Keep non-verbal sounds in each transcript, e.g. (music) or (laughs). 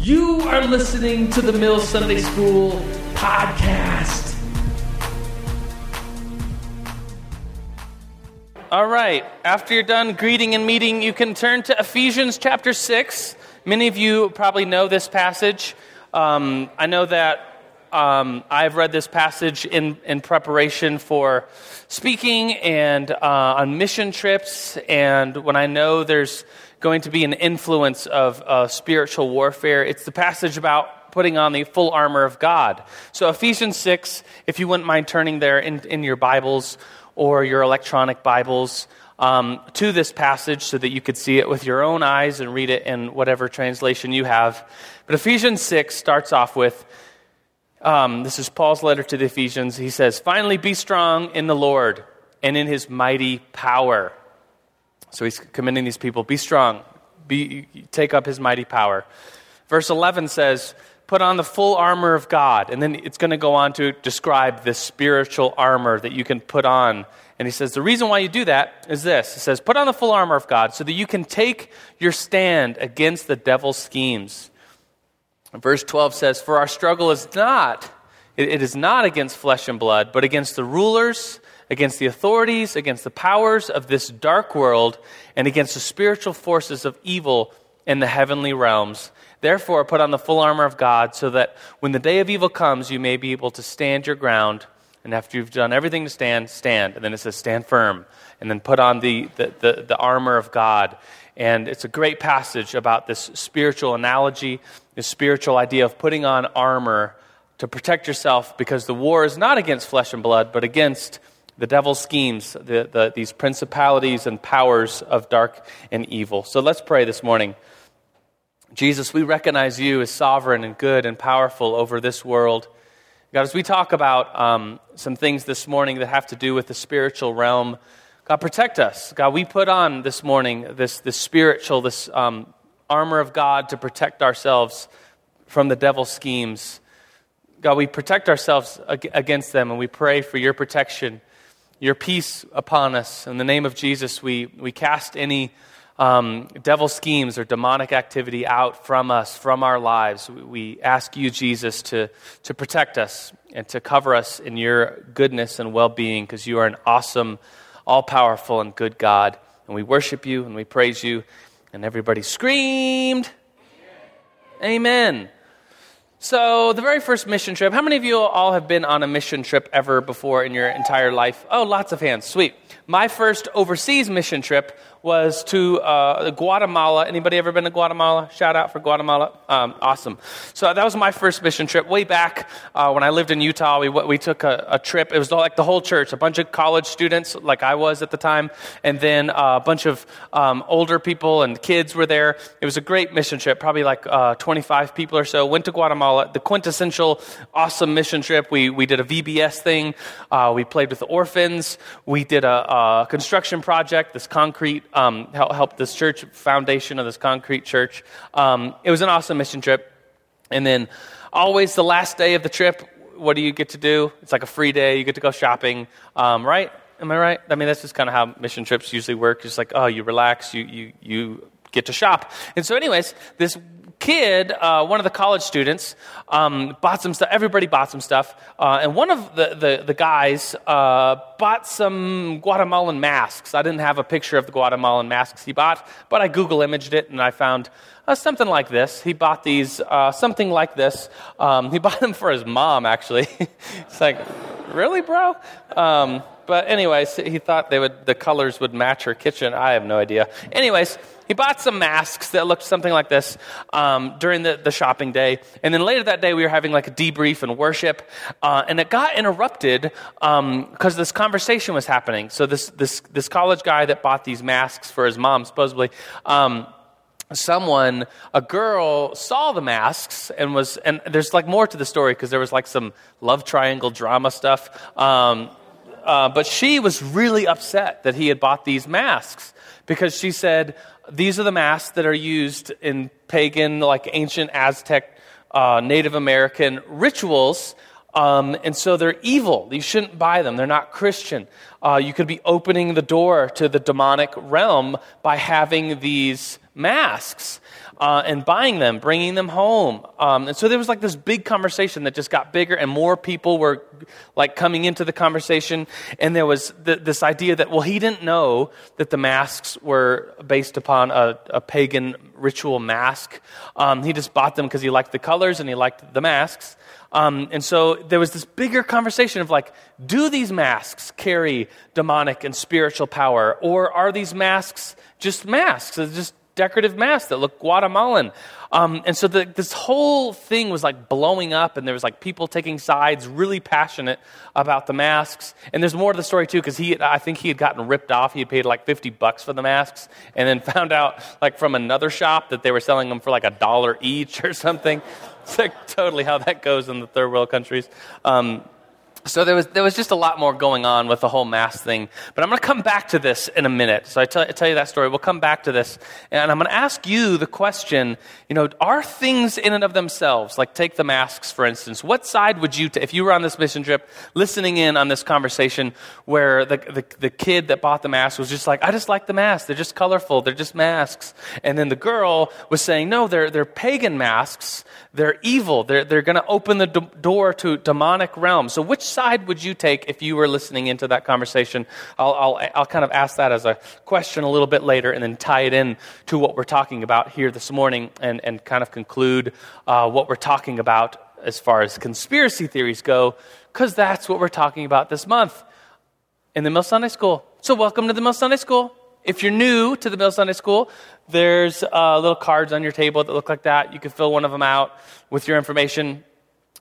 You are listening to the Mill Sunday School podcast. All right, after you're done greeting and meeting, you can turn to Ephesians chapter 6. Many of you probably know this passage. Um, I know that um, I've read this passage in, in preparation for speaking and uh, on mission trips, and when I know there's going to be an influence of uh, spiritual warfare. It's the passage about putting on the full armor of God. So, Ephesians 6, if you wouldn't mind turning there in, in your Bibles or your electronic Bibles um, to this passage so that you could see it with your own eyes and read it in whatever translation you have. But Ephesians 6 starts off with um, this is Paul's letter to the Ephesians. He says, Finally, be strong in the Lord and in his mighty power. So he's commending these people be strong, be, take up his mighty power. Verse 11 says, Put on the full armor of God. And then it's going to go on to describe the spiritual armor that you can put on. And he says, The reason why you do that is this He says, Put on the full armor of God so that you can take your stand against the devil's schemes. And verse 12 says, For our struggle is not, it is not against flesh and blood, but against the rulers against the authorities, against the powers of this dark world, and against the spiritual forces of evil in the heavenly realms. Therefore, put on the full armor of God so that when the day of evil comes, you may be able to stand your ground. And after you've done everything to stand, stand. And then it says, stand firm. And then put on the, the, the, the armor of God. And it's a great passage about this spiritual analogy, this spiritual idea of putting on armor to protect yourself because the war is not against flesh and blood, but against the devil's schemes, the, the, these principalities and powers of dark and evil. So let's pray this morning. Jesus, we recognize you as sovereign and good and powerful over this world. God, as we talk about um, some things this morning that have to do with the spiritual realm, God, protect us. God, we put on this morning this, this spiritual, this um, armor of God to protect ourselves from the devil's schemes. God, we protect ourselves against them and we pray for your protection your peace upon us. In the name of Jesus, we, we cast any um, devil schemes or demonic activity out from us, from our lives. We, ask you, Jesus, to, to protect us and to cover us in your goodness and well being because you are an awesome, all powerful, and good God. And we worship you and we praise you. And everybody screamed, Amen. Amen. So, the very first mission trip, how many of you all have been on a mission trip ever before in your entire life? Oh, lots of hands. Sweet. My first overseas mission trip was to uh, Guatemala. Anybody ever been to Guatemala? Shout out for Guatemala. Um, awesome. So that was my first mission trip way back uh, when I lived in Utah. We, we took a, a, trip. It was like the whole church, a bunch of college students, like I was at the time, and then uh, a bunch of um, older people and kids were there. It was a great mission trip, probably like uh, 25 people or so. Went to Guatemala, the quintessential awesome mission trip. We, we did a VBS thing. Uh, we played with the orphans. We did a, a construction project, this concrete um, help, help this church foundation of this concrete church. Um, it was an awesome mission trip. And then, always the last day of the trip, what do you get to do? It's like a free day. You get to go shopping, um, right? Am I right? I mean, that's just kind of how mission trips usually work. It's like, oh, you relax, you, you, you get to shop. And so, anyways, this kid, uh, one of the college students, um, bought some stuff. Everybody bought some stuff. Uh, and one of the, the, the guys uh, bought some Guatemalan masks. I didn't have a picture of the Guatemalan masks he bought, but I Google imaged it and I found uh, something like this. He bought these, uh, something like this. Um, he (laughs) bought them for his mom, actually. (laughs) it's like, really, bro? Um, but anyways, he thought they would, the colors would match her kitchen. I have no idea. Anyways, he bought some masks that looked something like this um, during the, the shopping day. And then later that day, we were having like a debrief and worship. Uh, and it got interrupted because um, this conversation was happening. So, this, this, this college guy that bought these masks for his mom, supposedly, um, someone a girl saw the masks and was and there's like more to the story because there was like some love triangle drama stuff um, uh, but she was really upset that he had bought these masks because she said these are the masks that are used in pagan, like ancient Aztec, uh, Native American rituals. Um, and so they're evil. You shouldn't buy them. They're not Christian. Uh, you could be opening the door to the demonic realm by having these masks uh, and buying them, bringing them home. Um, and so there was like this big conversation that just got bigger, and more people were like coming into the conversation. And there was th- this idea that, well, he didn't know that the masks were based upon a, a pagan ritual mask. Um, he just bought them because he liked the colors and he liked the masks. Um, and so there was this bigger conversation of like, do these masks carry demonic and spiritual power? Or are these masks just masks? Just decorative masks that look Guatemalan. Um, and so the, this whole thing was like blowing up, and there was like people taking sides, really passionate about the masks. And there's more to the story too, because he, I think he had gotten ripped off. He had paid like 50 bucks for the masks, and then (laughs) found out like from another shop that they were selling them for like a dollar each (laughs) or something. It's like totally how that goes in the third world countries. Um, so there was, there was just a lot more going on with the whole mask thing. But I'm going to come back to this in a minute. So I tell, I tell you that story. We'll come back to this. And I'm going to ask you the question, you know, are things in and of themselves, like take the masks, for instance, what side would you, if you were on this mission trip, listening in on this conversation where the, the, the kid that bought the mask was just like, I just like the masks. They're just colorful. They're just masks. And then the girl was saying, no, they're, they're pagan masks. They're evil. They're, they're going to open the do- door to demonic realms. So which side would you take if you were listening into that conversation? I'll, I'll, I'll kind of ask that as a question a little bit later and then tie it in to what we're talking about here this morning and, and kind of conclude uh, what we're talking about as far as conspiracy theories go, because that's what we're talking about this month in the Mill Sunday School. So, welcome to the Mill Sunday School. If you're new to the Mill Sunday School, there's uh, little cards on your table that look like that. You can fill one of them out with your information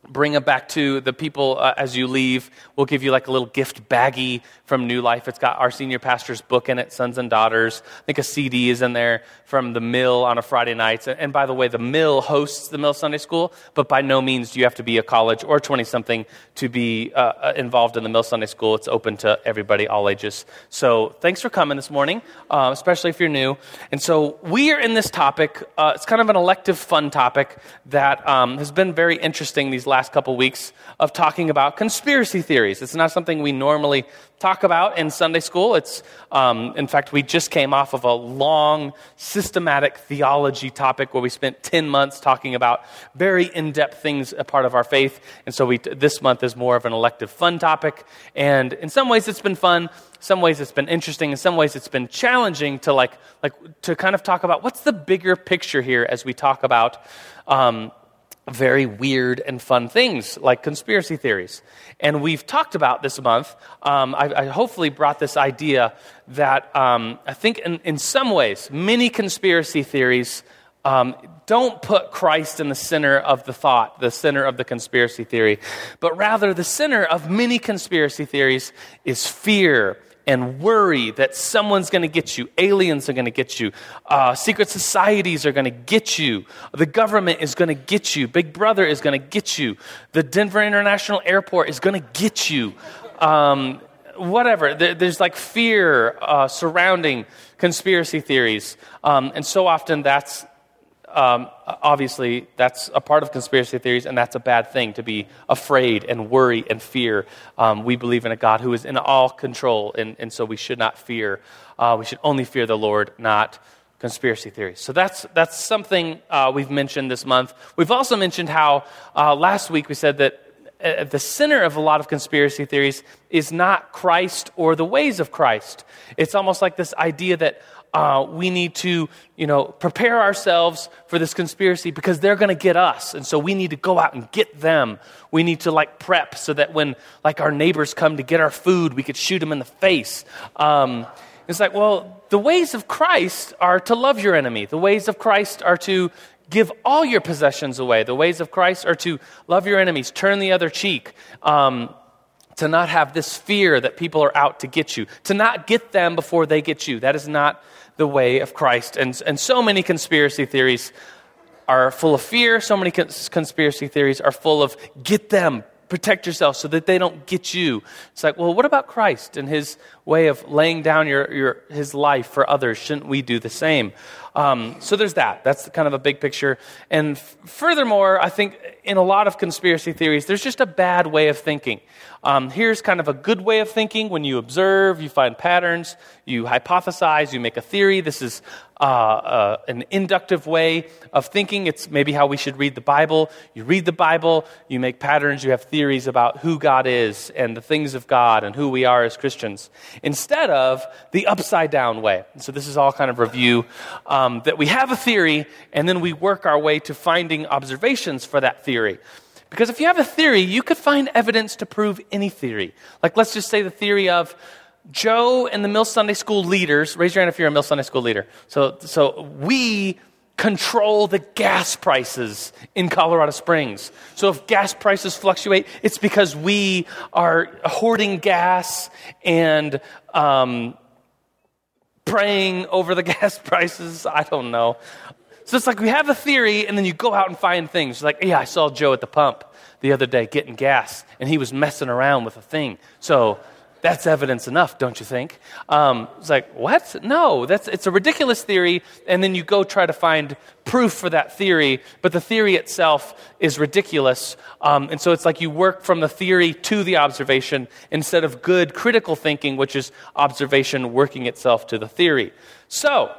bring them back to the people uh, as you leave. We'll give you like a little gift baggie from New Life. It's got our senior pastor's book in it, Sons and Daughters. I think a CD is in there from the Mill on a Friday night. And by the way, the Mill hosts the Mill Sunday School, but by no means do you have to be a college or 20 something to be uh, uh, involved in the Mill Sunday School. It's open to everybody, all ages. So thanks for coming this morning, uh, especially if you're new. And so we are in this topic. Uh, it's kind of an elective, fun topic that um, has been very interesting these last couple weeks of talking about conspiracy theories. It's not something we normally talk about in Sunday school. It's, um, in fact, we just came off of a long systematic theology topic where we spent 10 months talking about very in depth things, a part of our faith. And so we, this month is more of an elective fun topic. And in some ways it's been fun. Some ways it's been interesting. In some ways it's been challenging to like, like to kind of talk about what's the bigger picture here as we talk about um, very weird and fun things like conspiracy theories. And we've talked about this month. Um, I, I, hopefully brought this idea that um, I think in, in, some ways, many conspiracy theories um, don't put Christ in the center of the thought, the center of the conspiracy theory, but rather the center of many conspiracy theories is fear and worry that someone's going to get you, aliens are going to get you, uh, secret societies are going to get you, the government is going to get you, Big Brother is going to get you, the Denver International Airport is going to get you. Um, whatever. There's like fear uh, surrounding conspiracy theories. Um, and so often that's um, obviously, that's a part of conspiracy theories, and that's a bad thing to be afraid and worry and fear. Um, we believe in a God who is in all control, and, and so we should not fear. Uh, we should only fear the Lord, not conspiracy theories. So that's, that's something uh, we've mentioned this month. We've also mentioned how uh, last week we said that at the center of a lot of conspiracy theories is not Christ or the ways of Christ. It's almost like this idea that uh, we need to, you know, prepare ourselves for this conspiracy because they're going to get us. And so we need to go out and get them. We need to like prep so that when like our neighbors come to get our food, we could shoot them in the face. Um, it's like, well, the ways of Christ are to love your enemy. The ways of Christ are to give all your possessions away. The ways of Christ are to love your enemies, turn the other cheek. Um, to not have this fear that people are out to get you, to not get them before they get you. That is not the way of Christ. And, and so many conspiracy theories are full of fear. So many cons- conspiracy theories are full of get them, protect yourself so that they don't get you. It's like, well, what about Christ and his way of laying down your, your, his life for others. Shouldn't we do the same? Um, so there's that. That's kind of a big picture. And f- furthermore, I think in a lot of conspiracy theories, there's just a bad way of thinking. Um, here's kind of a good way of thinking when you observe, you find patterns, you hypothesize, you make a theory. This is uh, uh, an inductive way of thinking. It's maybe how we should read the Bible. You read the Bible, you make patterns, you have theories about who God is and the things of God and who we are as Christians, instead of the upside down way. So, this is all kind of review um, that we have a theory and then we work our way to finding observations for that theory. Because if you have a theory, you could find evidence to prove any theory. Like, let's just say the theory of Joe and the Mill Sunday School leaders, raise your hand if you're a Mill Sunday School leader. So, so we control the gas prices in Colorado Springs. So if gas prices fluctuate, it's because we are hoarding gas and um, praying over the (laughs) gas prices. I don't know. So it's like we have a theory, and then you go out and find things. Like, yeah, I saw Joe at the pump the other day getting gas, and he was messing around with a thing. So that's evidence enough, don't you think? Um, it's like, what? No, that's, it's a ridiculous theory, and then you go try to find proof for that theory, but the theory itself is ridiculous. Um, and so it's like you work from the theory to the observation instead of good critical thinking, which is observation working itself to the theory. So,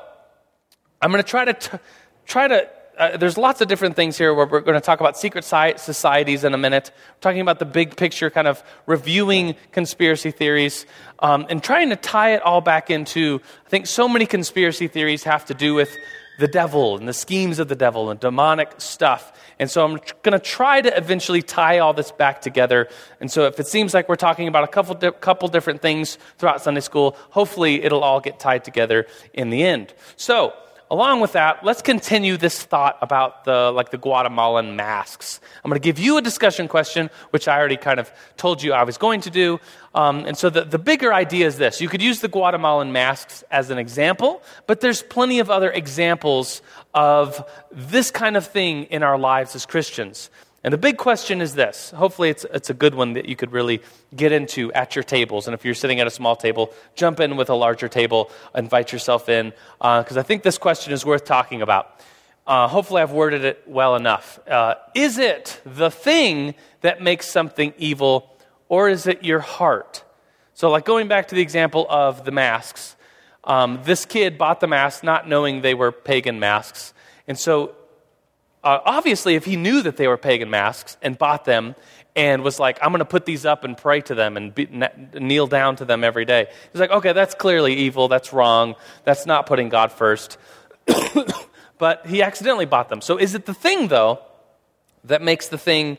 I'm going to try to t- try to uh, there's lots of different things here where we're going to talk about secret societies in a minute. We're talking about the big picture, kind of reviewing conspiracy theories um, and trying to tie it all back into. I think so many conspiracy theories have to do with the devil and the schemes of the devil and demonic stuff. And so I'm going to try to eventually tie all this back together. And so if it seems like we're talking about a couple, di- couple different things throughout Sunday school, hopefully it'll all get tied together in the end. So, along with that, let's continue this thought about the like the Guatemalan masks. I'm going to give you a discussion question, which I already kind of told you I was going to do. Um, and so the, the bigger idea is this: you could use the Guatemalan masks as an example, but there's plenty of other examples of this kind of thing in our lives as Christians. And the big question is this. Hopefully, it's, it's a good one that you could really get into at your tables. And if you're sitting at a small table, jump in with a larger table, invite yourself in, because uh, I think this question is worth talking about. Uh, hopefully, I've worded it well enough. Uh, is it the thing that makes something evil, or is it your heart? So, like going back to the example of the masks, um, this kid bought the masks not knowing they were pagan masks. And so uh, obviously, if he knew that they were pagan masks and bought them and was like, I'm going to put these up and pray to them and be, kneel down to them every day, he's like, okay, that's clearly evil. That's wrong. That's not putting God first. (coughs) but he accidentally bought them. So is it the thing, though, that makes the thing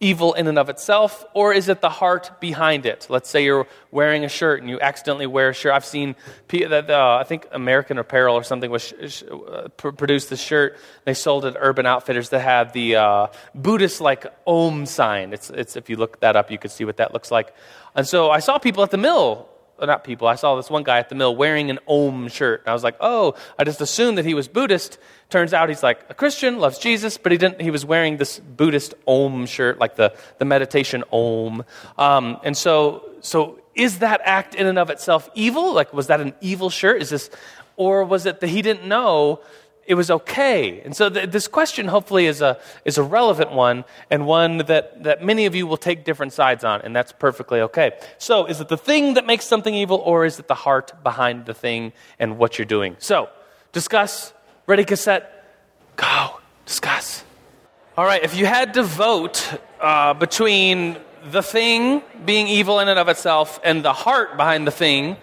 evil in and of itself, or is it the heart behind it? Let's say you're wearing a shirt and you accidentally wear a shirt. I've seen, uh, I think American Apparel or something was sh- uh, produced this shirt. They sold it at Urban Outfitters that had the uh, Buddhist like Om sign. It's, it's, if you look that up, you could see what that looks like. And so I saw people at the mill not people. I saw this one guy at the mill wearing an Om shirt. And I was like, oh, I just assumed that he was Buddhist. Turns out he's like a Christian, loves Jesus, but he didn't. He was wearing this Buddhist Om shirt, like the the meditation Om. Um, and so, so is that act in and of itself evil? Like, was that an evil shirt? Is this, or was it that he didn't know it was okay. And so th- this question hopefully is a, is a relevant one and one that, that many of you will take different sides on, and that's perfectly okay. So is it the thing that makes something evil, or is it the heart behind the thing and what you're doing? So discuss. Ready, cassette? Go. Discuss. All right, if you had to vote uh, between the thing being evil in and of itself and the heart behind the thing,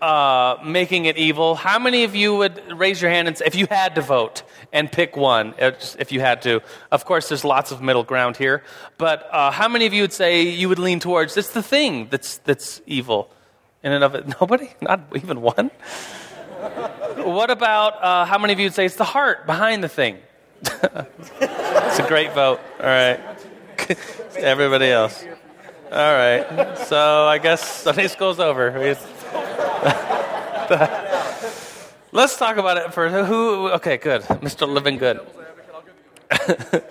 uh, making it evil. How many of you would raise your hand and say, if you had to vote and pick one, if you had to? Of course, there's lots of middle ground here, but uh, how many of you would say you would lean towards it's the thing that's that's evil in and of it? (laughs) Nobody, not even one. (laughs) what about uh, how many of you would say it's the heart behind the thing? (laughs) it's a great vote. All right, everybody else. All right, so I guess Sunday school's over. (laughs) Let's talk about it for who. Okay, good. Mr. Living Good. (laughs)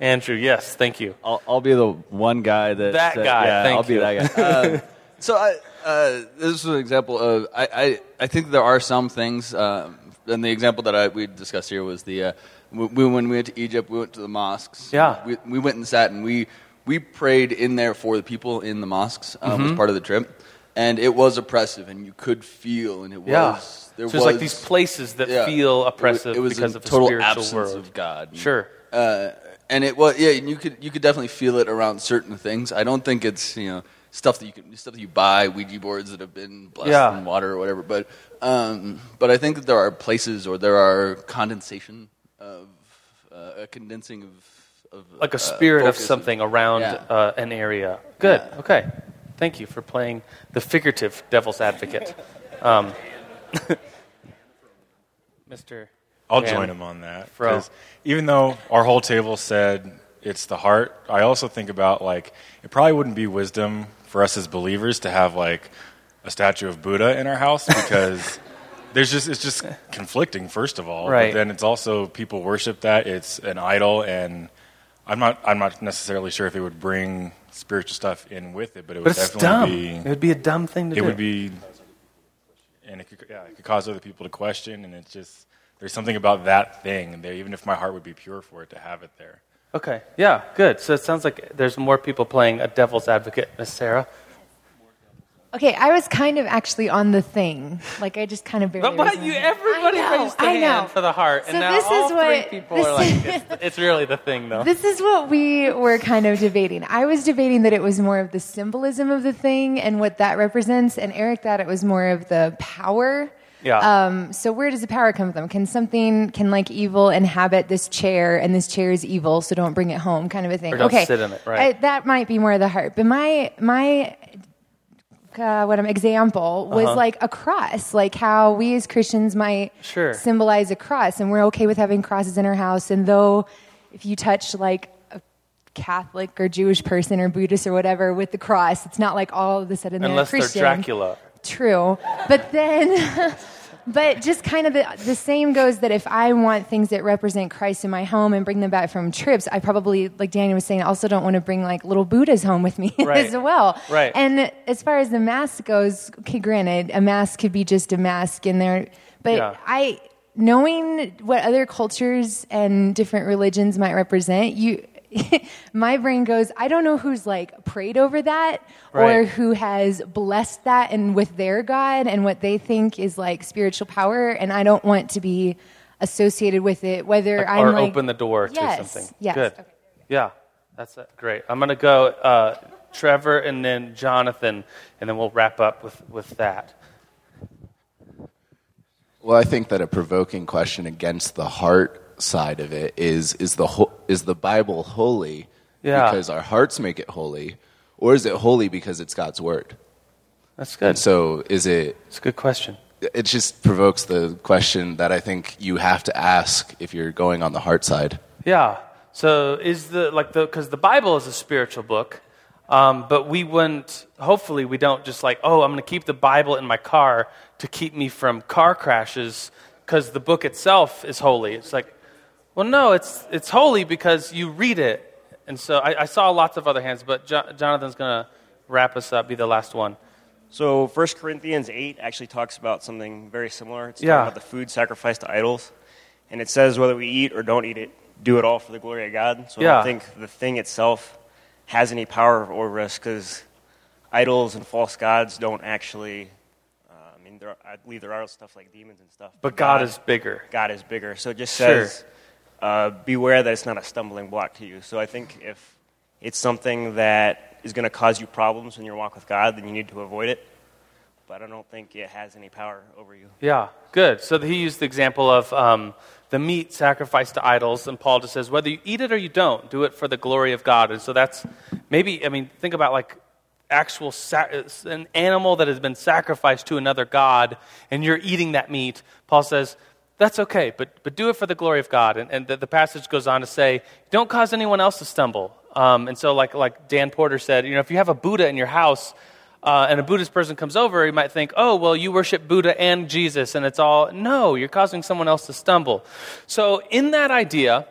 Andrew, yes, thank you. I'll, I'll be the one guy that. That guy, yeah, thank I'll you. be that guy. Uh, (laughs) So I, uh, this is an example of I, I, I think there are some things, um, and the example that I, we discussed here was the uh, we, when we went to Egypt, we went to the mosques. Yeah. we, we went and sat and we we prayed in there for the people in the mosques um, Mm-hmm. was part of the trip, and it was oppressive, and you could feel, and it Yeah. was there so there's like these places that yeah. feel It wa- oppressive it was because of total absence world. of God. Sure. uh, and it was yeah, you could you could definitely feel it around certain things. I don't think it's you know stuff that you can stuff that you buy Ouija boards that have been blessed Yeah. in water or whatever. But um, but I think that there are places or there are condensation of uh, a condensing of, of Like a uh, spirit of something around Yeah. uh, an area. Good. Okay. Thank you for playing the figurative devil's advocate. Um, (laughs) Mr. I'll Dan join him on that. Fro. 'cause even though our whole table said it's the heart, I also think about like it probably wouldn't be wisdom for us as believers to have like a statue of Buddha in our house because (laughs) there's just it's just conflicting first of all. Right. But then it's also people worship that it's an idol, and I'm not I'm not necessarily sure if it would bring spiritual stuff in with it, but it would But it's dumb. definitely It be would be a dumb thing to it do. It would be and it could yeah it could cause other people to question and it's just there's something about that thing there even if my heart would be pure for it to have it there Okay. Yeah. Good. So it sounds like there's more people playing a devil's advocate, Miss Sarah. Okay, I was kind of actually on the thing. Like I just kind of barely. But what you? Everybody I know, raised the I know. hand for the heart, So and now this all is three what- people are like, is- (laughs) it's, it's really the thing, though. This is what we were kind of debating. I was debating that it was more of the symbolism of the thing and what that represents, and Eric thought it was more of the power. Yeah. Um, so where does the power come from? Can something, can like evil inhabit this chair, and this chair is evil, so don't bring it home, kind of a thing? Or don't okay, sit in it, right. I- that might be more of the heart. But my my uh, what an example was Uh-huh. like a cross, like how we as Christians might Sure. symbolize a cross, and we're okay with having crosses in our house. And though if you touch like a Catholic or Jewish person or Buddhist or whatever with the cross, it's not like all of a sudden Unless they're they're Christian. Dracula. True, but then. (laughs) But just kind of the, the same goes that if I want things that represent Christ in my home and bring them back from trips, I probably, like Daniel was saying, also don't want to bring like little Buddhas home with me (laughs) Right. as well. Right. And as far as the mask goes, okay, granted, a mask could be just a mask in there, but Yeah. I, knowing what other cultures and different religions might represent, you, (laughs) my brain goes, I don't know who's like prayed over that or who has blessed that and with their God and what they think is like spiritual power, and I don't want to be associated with it. Whether Like, I'm or like, open the door Yes, to something. yes, Good. okay. Yeah, that's it. great. I'm going to go uh, Trevor and then Jonathan, and then we'll wrap up with, with that. Well, I think that a provoking question against the heart side of it is is the ho- is the Bible holy Yeah. because our hearts make it holy, or is it holy because it's God's word? That's good. And so, is it? It's a good question. It just provokes the question that I think you have to ask if you're going on the heart side. Yeah. So is the like the because the Bible is a spiritual book, um, but we wouldn't. Hopefully, we don't just like oh, I'm going to keep the Bible in my car to keep me from car crashes because the book itself is holy. It's like, well, no, it's it's holy because you read it. And so I, I saw lots of other hands, but jo- Jonathan's going to wrap us up. Be the last one. So 1 Corinthians 8 actually talks about something very similar. It's Yeah. talking about the food sacrificed to idols. And it says whether we eat or don't eat it, do it all for the glory of God. So I don't think the thing itself has any power over us because idols and false gods don't actually, uh, I mean, there, I believe there are stuff like demons and stuff. But God is bigger. God is bigger. So it just Sure. Uh, beware that it's not a stumbling block to you. So I think if it's something that is going to cause you problems in your walk with God, then you need to avoid it. But I don't think it has any power over you. Yeah, good. So he used the example of um, the meat sacrificed to idols, and Paul just says, whether you eat it or you don't, do it for the glory of God. And so that's maybe, I mean, think about like actual sa- an animal that has been sacrificed to another god, and you're eating that meat. Paul says, that's okay, but, but do it for the glory of God. And, and the, the passage goes on to say, don't cause anyone else to stumble. Um, and so, like, like Dan Porter said, you know, if you have a Buddha in your house, uh, and a Buddhist person comes over, you might think, oh, well, you worship Buddha and Jesus, and it's all. No, you're causing someone else to stumble. So, in that idea,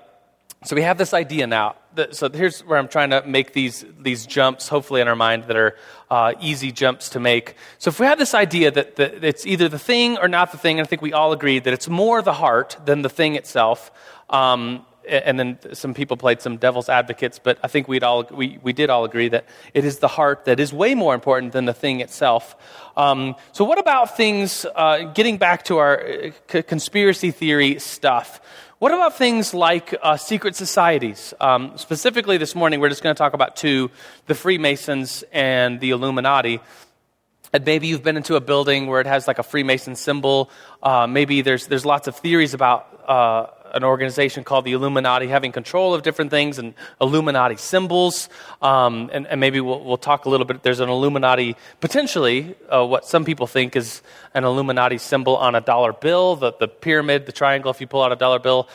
So we have this idea now. So here's where I'm trying to make these, these jumps, hopefully in our mind, that are uh, easy jumps to make. So if we have this idea that, that it's either the thing or not the thing, and I think we all agree that it's more the heart than the thing itself. Um, and then some people played some devil's advocates, but I think we'd all, we, we did all agree that it is the heart that is way more important than the thing itself. Um, so, what about things, uh, getting back to our uh, conspiracy theory stuff? What about things like uh, secret societies? Um, specifically, this morning, we're just going to talk about two the Freemasons and the Illuminati. And maybe you've been into a building where it has like a Freemason symbol. Uh, maybe there's, there's lots of theories about uh, an organization called the Illuminati having control of different things and Illuminati symbols. Um, and, and, maybe we'll, we'll, talk a little bit. There's an Illuminati, potentially, uh, what some people think is an Illuminati symbol on a dollar bill, the, the pyramid, the triangle, if you pull out a dollar bill.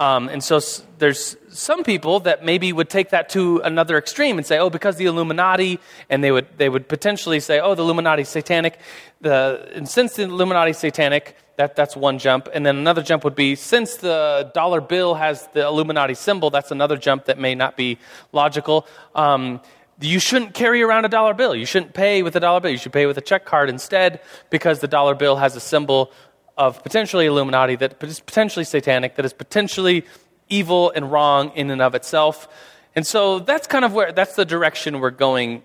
Um, and so there's some people that maybe would take that to another extreme and say, oh, because the Illuminati, and they would, they would potentially say, oh, the Illuminati satanic. The, and since the Illuminati satanic, that, that's one jump. And then another jump would be since the dollar bill has the Illuminati symbol, that's another jump that may not be logical. Um, you shouldn't carry around a dollar bill. You shouldn't pay with a dollar bill. You should pay with a check card instead because the dollar bill has a symbol of potentially Illuminati that is potentially satanic, that is potentially evil and wrong in and of itself. And so that's kind of where, that's the direction we're going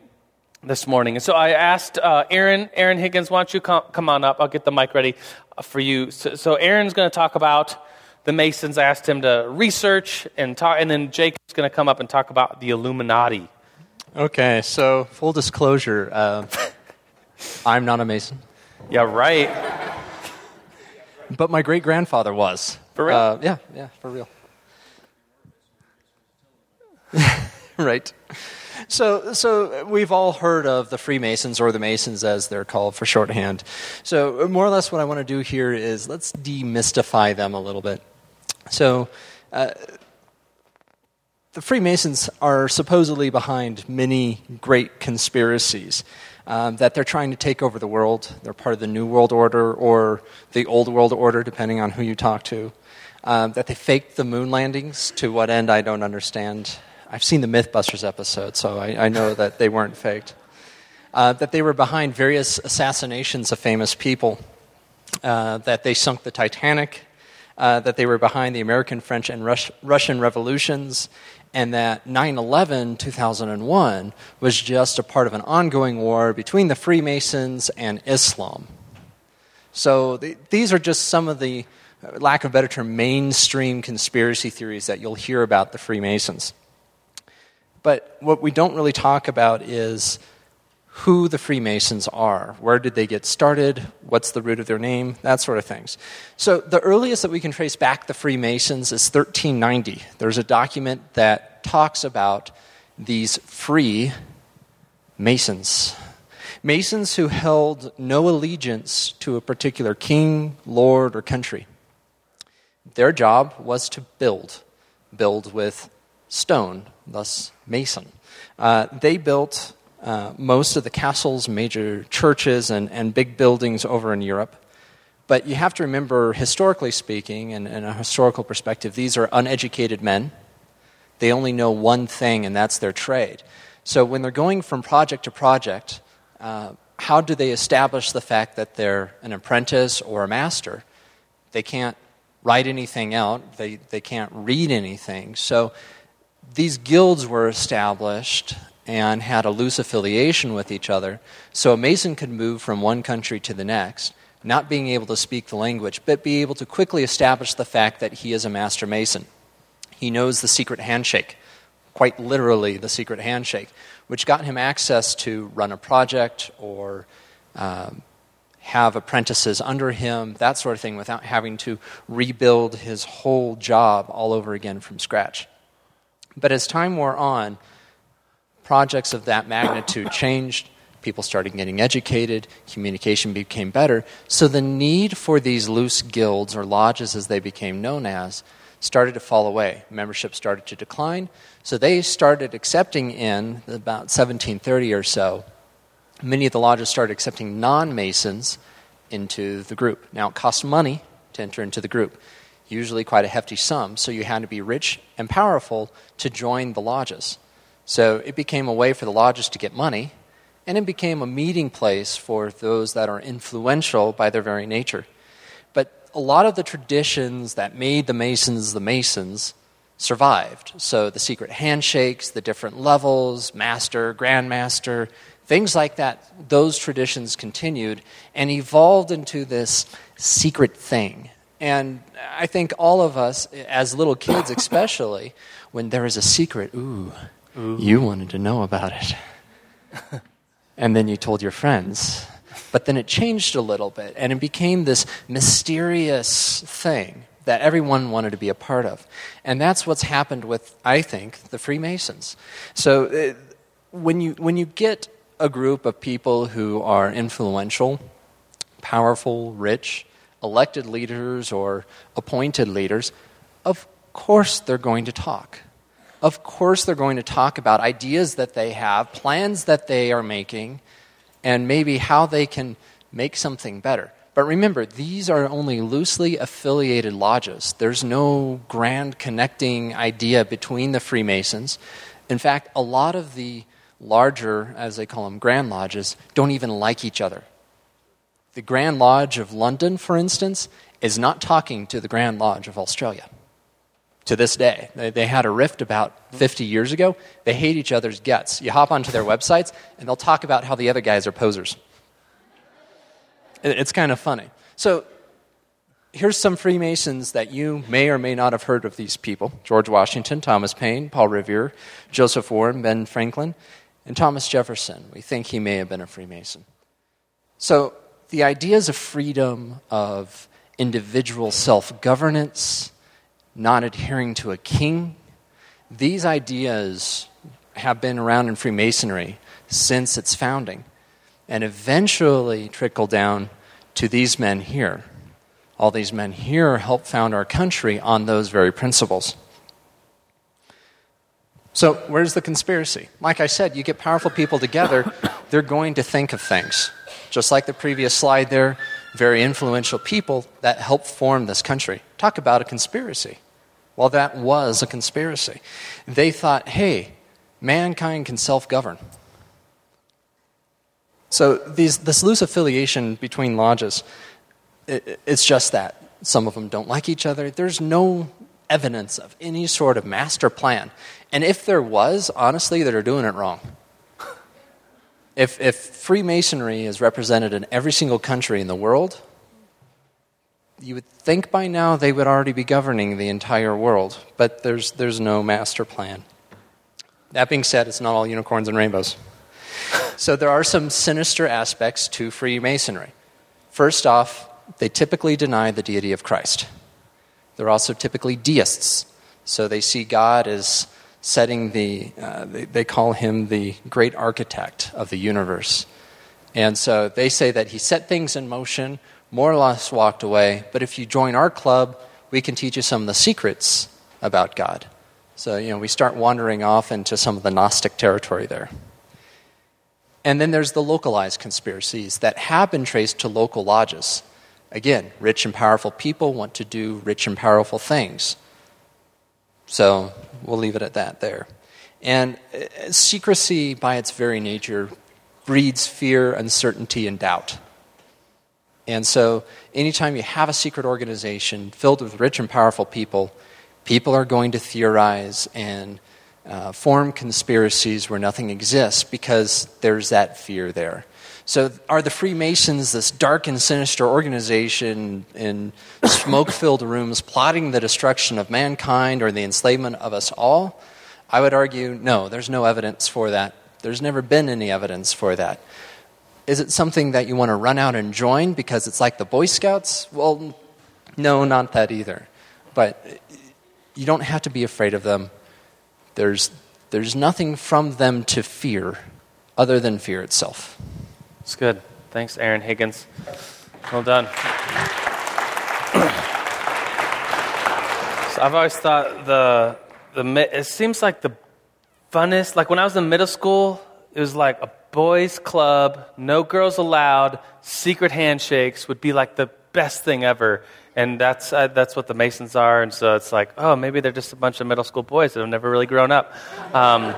this morning. And so I asked uh, Aaron, Aaron Higgins, why don't you come, come on up? I'll get the mic ready uh, for you. So, so Aaron's going to talk about the Masons. I asked him to research and talk, and then Jake is going to come up and talk about the Illuminati. Okay, so full disclosure, uh, (laughs) I'm not a Mason. Yeah, right. But my great grandfather was. For real? Uh, yeah, yeah, for real. (laughs) right. So, so we've all heard of the Freemasons or the Masons as they're called for shorthand. So, more or less, what I want to do here is let's demystify them a little bit. So, uh, the Freemasons are supposedly behind many great conspiracies um, that they're trying to take over the world. They're part of the New World Order or the Old World Order, depending on who you talk to. Um, that they faked the moon landings. To what end, I don't understand. I've seen the Mythbusters episode, so I, I know that they weren't faked. Uh, that they were behind various assassinations of famous people. Uh, that they sunk the Titanic. Uh, that they were behind the American, French, and Rus- Russian revolutions, and that 9 11 2001 was just a part of an ongoing war between the Freemasons and Islam. So the, these are just some of the, uh, lack of better term, mainstream conspiracy theories that you'll hear about the Freemasons. But what we don't really talk about is who the Freemasons are. Where did they get started? What's the root of their name? That sort of things. So, the earliest that we can trace back the Freemasons is 1390. There's a document that talks about these free Masons. Masons who held no allegiance to a particular king, lord, or country. Their job was to build, build with stone, thus Mason. Uh, they built uh, most of the castles, major churches, and, and big buildings over in Europe. But you have to remember, historically speaking, and in a historical perspective, these are uneducated men. They only know one thing, and that's their trade. So when they're going from project to project, uh, how do they establish the fact that they're an apprentice or a master? They can't write anything out, they, they can't read anything. So these guilds were established and had a loose affiliation with each other. So a Mason could move from one country to the next, not being able to speak the language, but be able to quickly establish the fact that he is a master Mason. He knows the secret handshake, quite literally the secret handshake, which got him access to run a project or um, have apprentices under him, that sort of thing, without having to rebuild his whole job all over again from scratch. But as time wore on, projects of that magnitude changed. People started getting educated, communication became better. So the need for these loose guilds or lodges, as they became known as, started to fall away. Membership started to decline. So they started accepting in about 1730 or so. Many of the lodges started accepting non Masons into the group. Now, it cost money to enter into the group. usually quite a hefty sum. So you had to be rich and powerful to join the lodges. So it became a way for the lodges to get money, and it became a meeting place for those that are influential by their very nature. But a lot of the traditions that made the Masons the Masons survived. So the secret handshakes, the different levels, master, grandmaster, things like that, those traditions continued and evolved into this secret thing. And I think all of us, as little kids especially, when there is a secret, ooh, ooh. you wanted to know about it. (laughs) and then you told your friends. But then it changed a little bit, and it became this mysterious thing that everyone wanted to be a part of. And that's what's happened with, I think, the Freemasons. So uh, when, you, when you get a group of people who are influential, powerful, rich, elected leaders or appointed leaders, of course they're going to talk. Of course they're going to talk about ideas that they have, plans that they are making, and maybe how they can make something better. But remember, these are only loosely affiliated lodges. There's no grand connecting idea between the Freemasons. In fact, a lot of the larger, as they call them, Grand Lodges, don't even like each other. The Grand Lodge of London, for instance, is not talking to the Grand Lodge of Australia to this day. They, they, had a rift about mm-hmm. 50 years ago. They hate each other's guts. You hop onto their websites, and they'll talk about how the other guys are posers. It's kind of funny. So here's some Freemasons that you may or may not have heard of these people George Washington, Thomas Paine, Paul Revere, Joseph Warren, Ben Franklin, and Thomas Jefferson. We think he may have been a Freemason. So the ideas of freedom, of individual self governance, not adhering to a king, these ideas have been around in Freemasonry since its founding and eventually trickle down to these men here. All these men here helped found our country on those very principles. So, where's the conspiracy? Like I said, you get powerful people together, (coughs) they're going to think of things. Just like the previous slide there, very influential people that helped form this country. Talk about a conspiracy. Well, that was a conspiracy. They thought, hey, mankind can self govern. So these, this loose affiliation between lodges, it, it's just that. Some of them don't like each other. There's no evidence of any sort of master plan. And if there was, honestly, they're doing it wrong. If, if Freemasonry is represented in every single country in the world, you would think by now they would already be governing the entire world, but there's, there's no master plan. That being said, it's not all unicorns and rainbows. So there are some sinister aspects to Freemasonry. First off, they typically deny the deity of Christ. They're also typically deists. So they see God as setting the, uh, they, they call him the great architect of the universe. And so they say that he set things in motion, more or less walked away, but if you join our club, we can teach you some of the secrets about God. So, you know, we start wandering off into some of the Gnostic territory there. And then there's the localized conspiracies that have been traced to local lodges. Again, rich and powerful people want to do rich and powerful things. So we'll leave it at that there. And uh, secrecy, by its very nature, breeds fear, uncertainty, and doubt. And so, anytime you have a secret organization filled with rich and powerful people, people are going to theorize and uh, form conspiracies where nothing exists because there's that fear there. So, are the Freemasons this dark and sinister organization in smoke filled rooms plotting the destruction of mankind or the enslavement of us all? I would argue no, there's no evidence for that. There's never been any evidence for that. Is it something that you want to run out and join because it's like the Boy Scouts? Well, no, not that either. But you don't have to be afraid of them. There's, there's nothing from them to fear other than fear itself. It's good. Thanks, Aaron Higgins. Well done. so I've always thought the, the it seems like the funnest, like when I was in middle school, it was like a boys' club, no girls allowed, secret handshakes would be like the best thing ever. and that's uh, that's what the Masons are. And so it's like, oh, maybe they're just a bunch of middle school boys that have never really grown up. Um,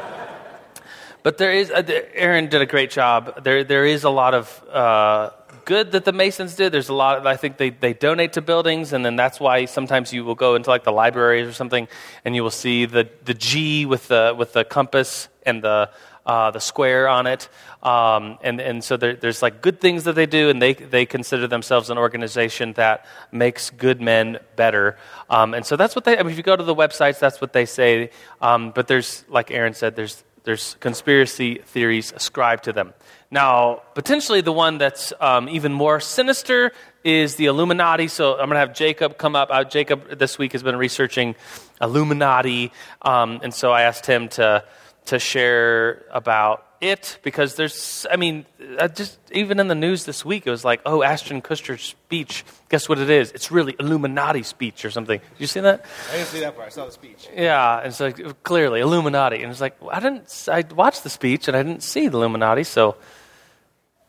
but there is, uh, Aaron did a great job. There there is a lot of uh, good that the Masons did. There's a lot. I think they, they donate to buildings, and then that's why sometimes you will go into like the libraries or something, and you will see the, the G with the with the compass and the uh, the square on it. Um, and, and so there, there's like good things that they do, and they, they consider themselves an organization that makes good men better. Um, and so that's what they, I mean, if you go to the websites, that's what they say. Um, but there's, like Aaron said, there's, there's conspiracy theories ascribed to them. Now, potentially the one that's um, even more sinister is the Illuminati. So I'm going to have Jacob come up. Uh, Jacob this week has been researching Illuminati, um, and so I asked him to to share about it because there's, I mean, I just even in the news this week, it was like, oh, Ashton Kutcher's speech. Guess what it is? It's really Illuminati speech or something. Did you see that? I didn't see that part. I saw the speech. Yeah, and so clearly Illuminati, and it's like I didn't. I watched the speech and I didn't see the Illuminati. So,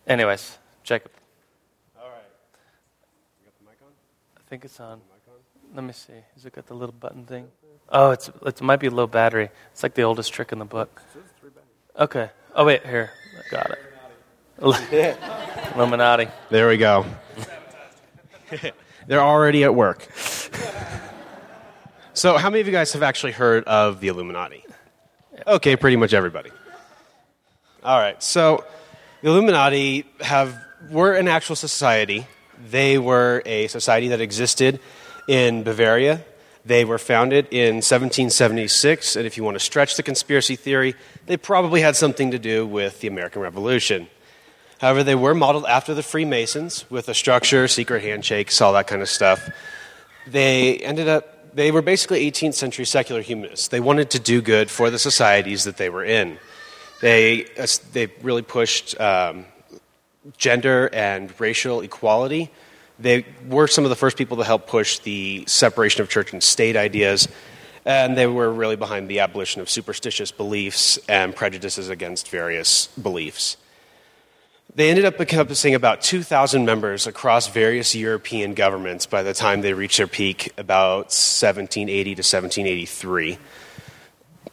anyways, Jacob. All right. You got the mic on? I think it's on. Let me see. Has it got the little button thing? Oh, it's it might be low battery. It's like the oldest trick in the book. Okay. Oh wait, here. Got it. (laughs) Illuminati. There we go. (laughs) They're already at work. (laughs) so, how many of you guys have actually heard of the Illuminati? Okay, pretty much everybody. All right. So, the Illuminati have were an actual society. They were a society that existed in Bavaria they were founded in 1776, and if you want to stretch the conspiracy theory, they probably had something to do with the American Revolution. However, they were modeled after the Freemasons with a structure, secret handshakes, all that kind of stuff. They ended up, they were basically 18th century secular humanists. They wanted to do good for the societies that they were in. They, they really pushed um, gender and racial equality they were some of the first people to help push the separation of church and state ideas, and they were really behind the abolition of superstitious beliefs and prejudices against various beliefs. They ended up encompassing about 2,000 members across various European governments by the time they reached their peak about 1780 to 1783.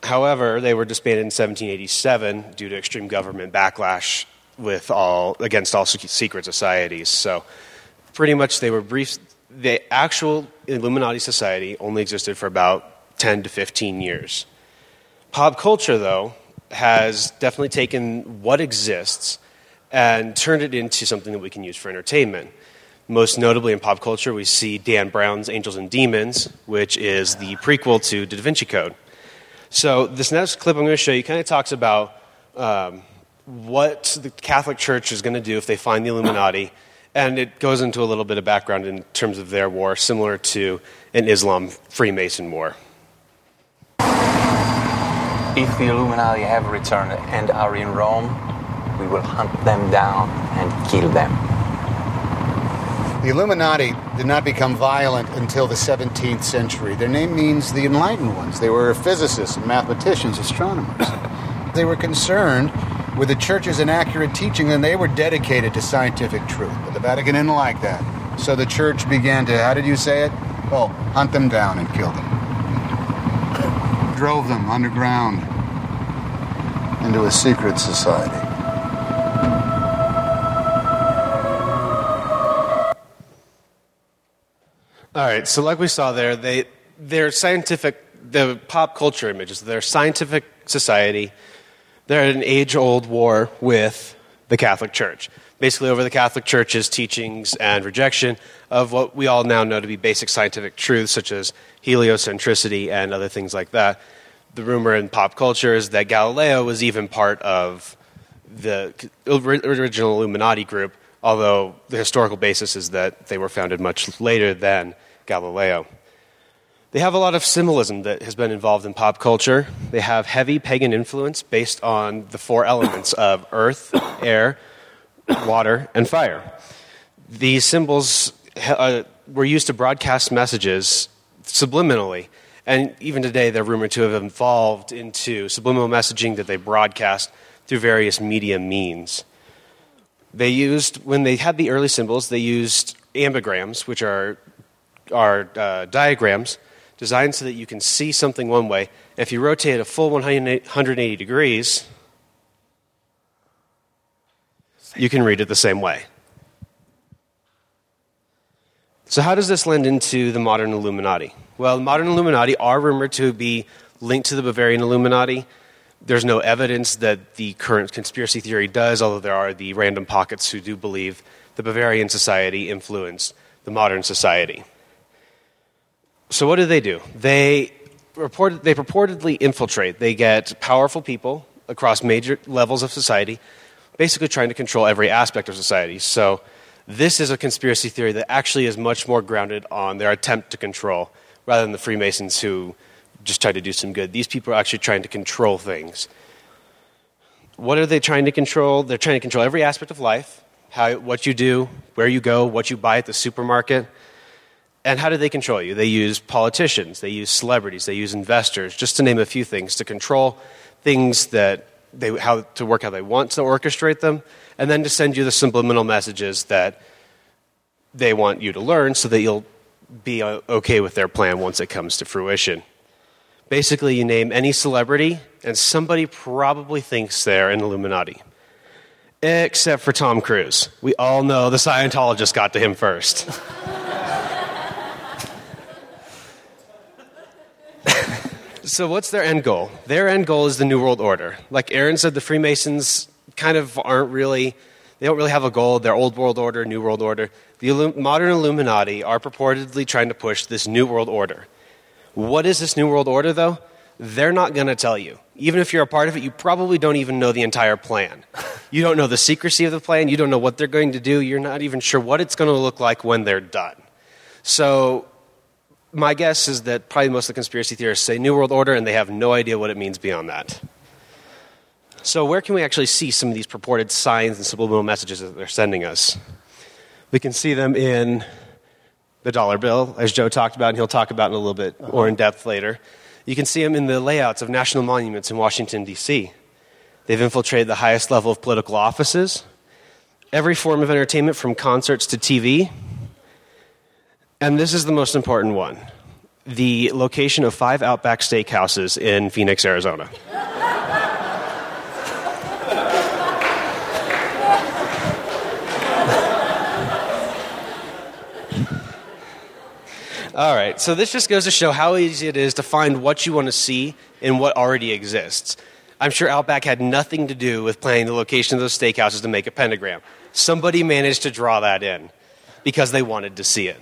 However, they were disbanded in 1787 due to extreme government backlash with all, against all secret societies. So pretty much they were brief. The actual Illuminati Society only existed for about 10 to 15 years. Pop culture, though, has definitely taken what exists and turned it into something that we can use for entertainment. Most notably in pop culture, we see Dan Brown's Angels and Demons, which is the prequel to the Da Vinci Code. So, this next clip I'm going to show you kind of talks about um, what the Catholic Church is going to do if they find the Illuminati and it goes into a little bit of background in terms of their war, similar to an Islam Freemason war. If the Illuminati have returned and are in Rome, we will hunt them down and kill them. The Illuminati did not become violent until the 17th century. Their name means the enlightened ones. They were physicists and mathematicians, astronomers. They were concerned with the church's inaccurate teaching, and they were dedicated to scientific truth. But the Vatican didn't like that. So the church began to, how did you say it? Oh, hunt them down and kill them. (coughs) Drove them underground into a secret society. All right, so like we saw there, they, their scientific, the pop culture images, their scientific society they're at an age old war with the Catholic Church, basically over the Catholic Church's teachings and rejection of what we all now know to be basic scientific truths, such as heliocentricity and other things like that. The rumor in pop culture is that Galileo was even part of the original Illuminati group, although the historical basis is that they were founded much later than Galileo. They have a lot of symbolism that has been involved in pop culture. They have heavy pagan influence based on the four elements (coughs) of earth, air, water, and fire. These symbols uh, were used to broadcast messages subliminally, and even today they're rumored to have evolved into subliminal messaging that they broadcast through various media means. They used, when they had the early symbols, they used ambigrams, which are are uh, diagrams designed so that you can see something one way. If you rotate a full 180 degrees, you can read it the same way. So, how does this lend into the modern Illuminati? Well, modern Illuminati are rumored to be linked to the Bavarian Illuminati. There's no evidence that the current conspiracy theory does, although there are the random pockets who do believe the Bavarian society influenced the modern society. So, what do they do? They, report, they purportedly infiltrate. They get powerful people across major levels of society, basically trying to control every aspect of society. So, this is a conspiracy theory that actually is much more grounded on their attempt to control rather than the Freemasons who just try to do some good. These people are actually trying to control things. What are they trying to control? They're trying to control every aspect of life how, what you do, where you go, what you buy at the supermarket. And how do they control you? They use politicians, they use celebrities, they use investors, just to name a few things, to control things that they, how to work how they want to orchestrate them, and then to send you the subliminal messages that they want you to learn so that you'll be uh, okay with their plan once it comes to fruition. Basically, you name any celebrity, and somebody probably thinks they're an Illuminati. Except for Tom Cruise. We all know the Scientologist got to him first. (laughs) so, what's their end goal? Their end goal is the New World Order. Like Aaron said, the Freemasons kind of aren't really, they don't really have a goal. They're Old World Order, New World Order. The modern Illuminati are purportedly trying to push this New World Order. What is this New World Order, though? They're not going to tell you. Even if you're a part of it, you probably don't even know the entire plan. (laughs) You don't know the secrecy of the plan. You don't know what they're going to do. You're not even sure what it's going to look like when they're done. So, my guess is that probably most of the conspiracy theorists say New World Order and they have no idea what it means beyond that. So, where can we actually see some of these purported signs and subliminal messages that they're sending us? We can see them in the dollar bill, as Joe talked about, and he'll talk about in a little bit uh-huh. more in depth later. You can see them in the layouts of national monuments in Washington, D.C. They've infiltrated the highest level of political offices, every form of entertainment from concerts to TV. And this is the most important one the location of five Outback steakhouses in Phoenix, Arizona. All right, so this just goes to show how easy it is to find what you want to see in what already exists. I'm sure Outback had nothing to do with planning the location of those steakhouses to make a pentagram. Somebody managed to draw that in because they wanted to see it.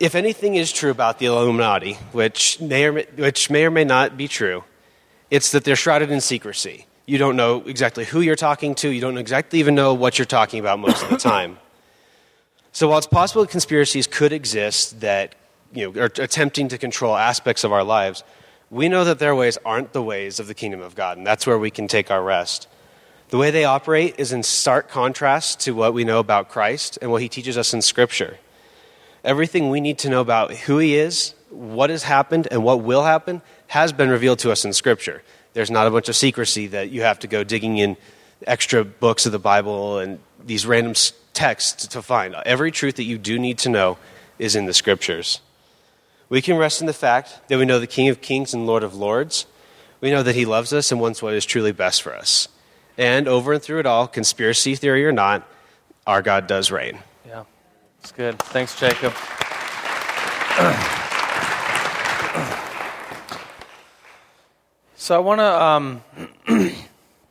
If anything is true about the Illuminati, which may or may, which may, or may not be true, it's that they're shrouded in secrecy. You don't know exactly who you're talking to, you don't exactly even know what you're talking about most of the time. (coughs) So while it's possible that conspiracies could exist that you know, are attempting to control aspects of our lives, we know that their ways aren't the ways of the kingdom of God, and that's where we can take our rest. The way they operate is in stark contrast to what we know about Christ and what he teaches us in Scripture. Everything we need to know about who he is, what has happened, and what will happen has been revealed to us in Scripture. There's not a bunch of secrecy that you have to go digging in extra books of the Bible and these random texts to find. Every truth that you do need to know is in the scriptures. We can rest in the fact that we know the King of Kings and Lord of Lords. We know that He loves us and wants what is truly best for us. And over and through it all, conspiracy theory or not, our God does reign. That's good. Thanks, Jacob. so I want to um, (clears throat)